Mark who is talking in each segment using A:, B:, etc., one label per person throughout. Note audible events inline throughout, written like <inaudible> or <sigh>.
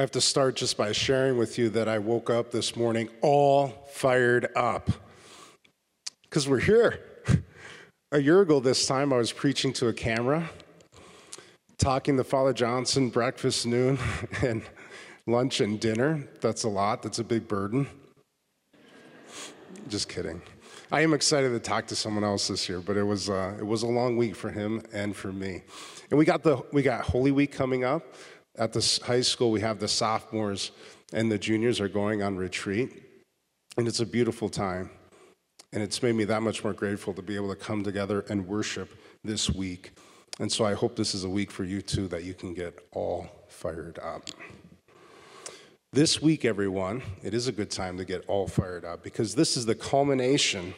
A: I have to start just by sharing with you that I woke up this morning all fired up. Because we're here. <laughs> A year ago, this time, I was preaching to a camera, talking to Father Johnson breakfast, noon, <laughs> and lunch and dinner. That's a lot, that's a big burden. Just kidding. I am excited to talk to someone else this year, but it was, uh, it was a long week for him and for me. And we got, the, we got Holy Week coming up at the high school, we have the sophomores and the juniors are going on retreat, and it's a beautiful time. And it's made me that much more grateful to be able to come together and worship this week. And so I hope this is a week for you too that you can get all fired up. This week, everyone, it is a good time to get all fired up because this is the culmination,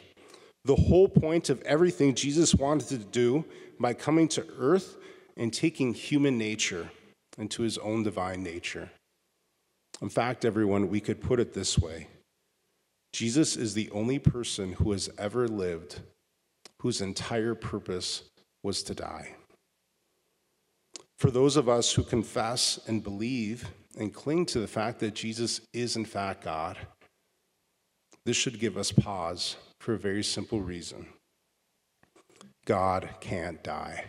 A: the whole point of everything Jesus wanted to do by coming to earth and taking human nature into his own divine nature. In fact, everyone, we could put it this way Jesus is the only person who has ever lived whose entire purpose was to die. For those of us who confess and believe and cling to the fact that Jesus is, in fact, God, this should give us pause for a very simple reason God can't die.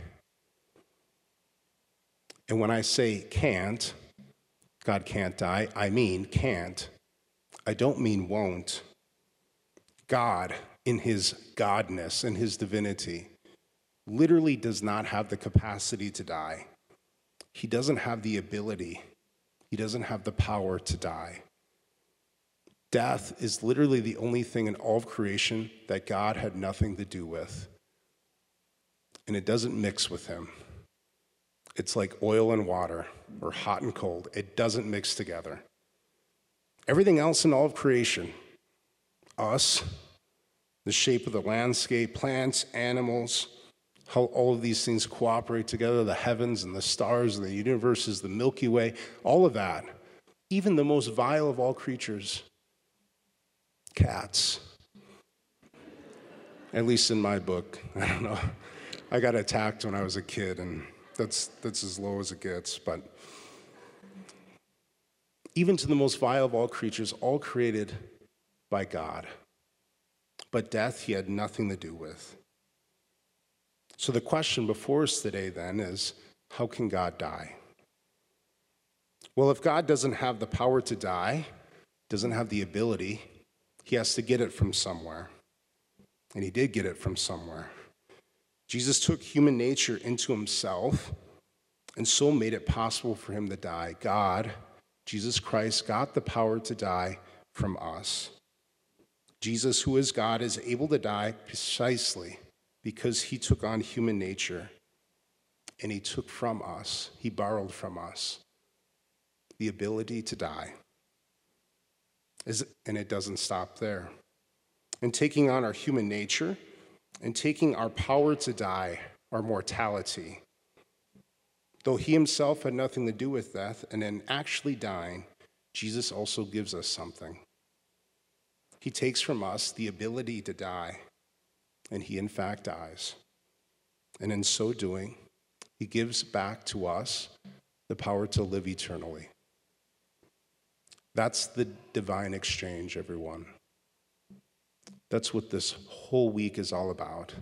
A: And when I say can't, God can't die, I mean can't. I don't mean won't. God, in his godness and his divinity, literally does not have the capacity to die. He doesn't have the ability, he doesn't have the power to die. Death is literally the only thing in all of creation that God had nothing to do with. And it doesn't mix with him. It's like oil and water, or hot and cold. It doesn't mix together. Everything else in all of creation, us, the shape of the landscape, plants, animals, how all of these things cooperate together, the heavens and the stars, and the universes, the Milky Way, all of that, even the most vile of all creatures, cats. At least in my book. <laughs> I don't know. I got attacked when I was a kid and that's, that's as low as it gets. But even to the most vile of all creatures, all created by God. But death he had nothing to do with. So the question before us today then is how can God die? Well, if God doesn't have the power to die, doesn't have the ability, he has to get it from somewhere. And he did get it from somewhere. Jesus took human nature into himself and so made it possible for him to die. God, Jesus Christ, got the power to die from us. Jesus, who is God, is able to die precisely because he took on human nature and he took from us, he borrowed from us the ability to die. And it doesn't stop there. And taking on our human nature, and taking our power to die, our mortality. Though he himself had nothing to do with death, and in actually dying, Jesus also gives us something. He takes from us the ability to die, and he in fact dies. And in so doing, he gives back to us the power to live eternally. That's the divine exchange, everyone. That's what this whole week is all about.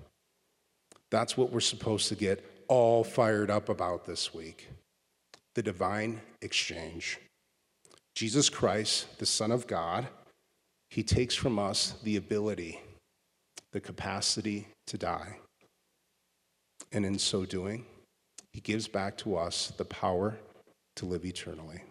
A: That's what we're supposed to get all fired up about this week the divine exchange. Jesus Christ, the Son of God, he takes from us the ability, the capacity to die. And in so doing, he gives back to us the power to live eternally.